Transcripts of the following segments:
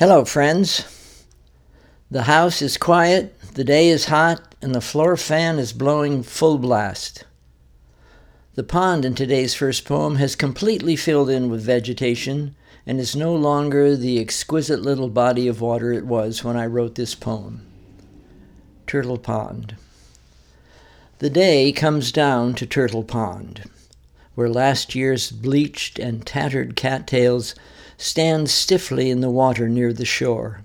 Hello, friends. The house is quiet, the day is hot, and the floor fan is blowing full blast. The pond in today's first poem has completely filled in with vegetation and is no longer the exquisite little body of water it was when I wrote this poem. Turtle Pond. The day comes down to Turtle Pond, where last year's bleached and tattered cattails stand stiffly in the water near the shore.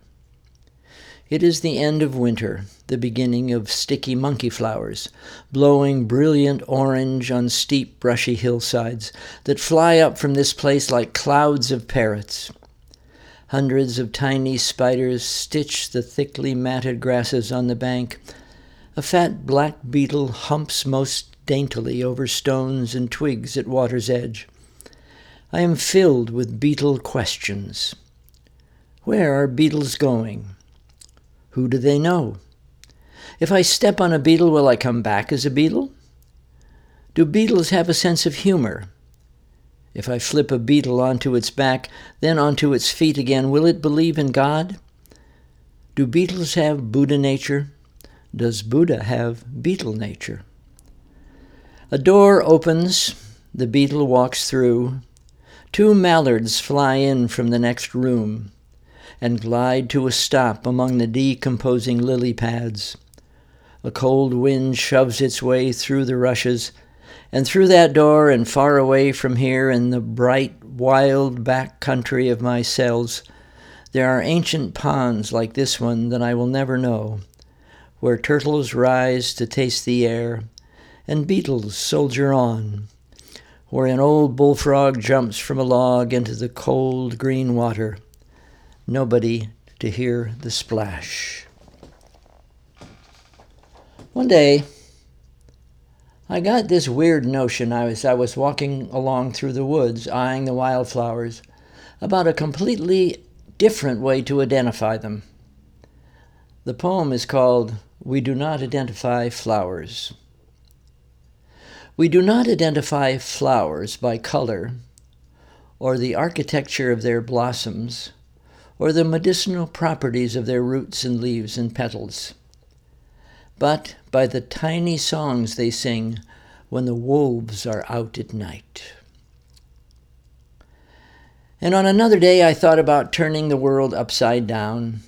It is the end of winter, the beginning of sticky monkey flowers, blowing brilliant orange on steep, brushy hillsides that fly up from this place like clouds of parrots. Hundreds of tiny spiders stitch the thickly matted grasses on the bank. A fat black beetle humps most daintily over stones and twigs at water's edge. I am filled with beetle questions. Where are beetles going? Who do they know? If I step on a beetle, will I come back as a beetle? Do beetles have a sense of humor? If I flip a beetle onto its back, then onto its feet again, will it believe in God? Do beetles have Buddha nature? Does Buddha have beetle nature? A door opens, the beetle walks through, Two mallards fly in from the next room and glide to a stop among the decomposing lily pads. A cold wind shoves its way through the rushes, and through that door and far away from here in the bright, wild back country of my cells, there are ancient ponds like this one that I will never know, where turtles rise to taste the air, and beetles soldier on where an old bullfrog jumps from a log into the cold green water. Nobody to hear the splash. One day, I got this weird notion as I was walking along through the woods, eyeing the wildflowers, about a completely different way to identify them. The poem is called We Do Not Identify Flowers. We do not identify flowers by color, or the architecture of their blossoms, or the medicinal properties of their roots and leaves and petals, but by the tiny songs they sing when the wolves are out at night. And on another day, I thought about turning the world upside down.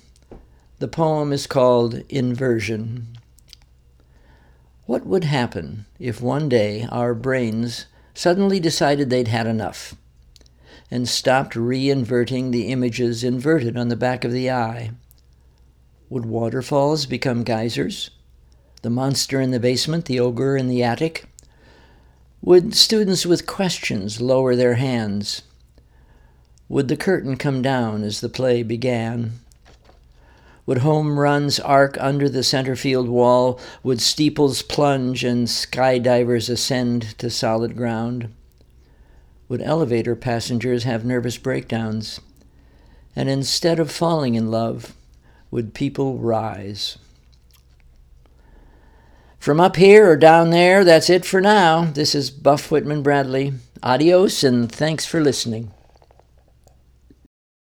The poem is called Inversion. What would happen if one day our brains suddenly decided they'd had enough and stopped reinverting the images inverted on the back of the eye? Would waterfalls become geysers? The monster in the basement, the ogre in the attic? Would students with questions lower their hands? Would the curtain come down as the play began? Would home runs arc under the center field wall? Would steeples plunge and skydivers ascend to solid ground? Would elevator passengers have nervous breakdowns? And instead of falling in love, would people rise? From up here or down there, that's it for now. This is Buff Whitman Bradley. Adios and thanks for listening.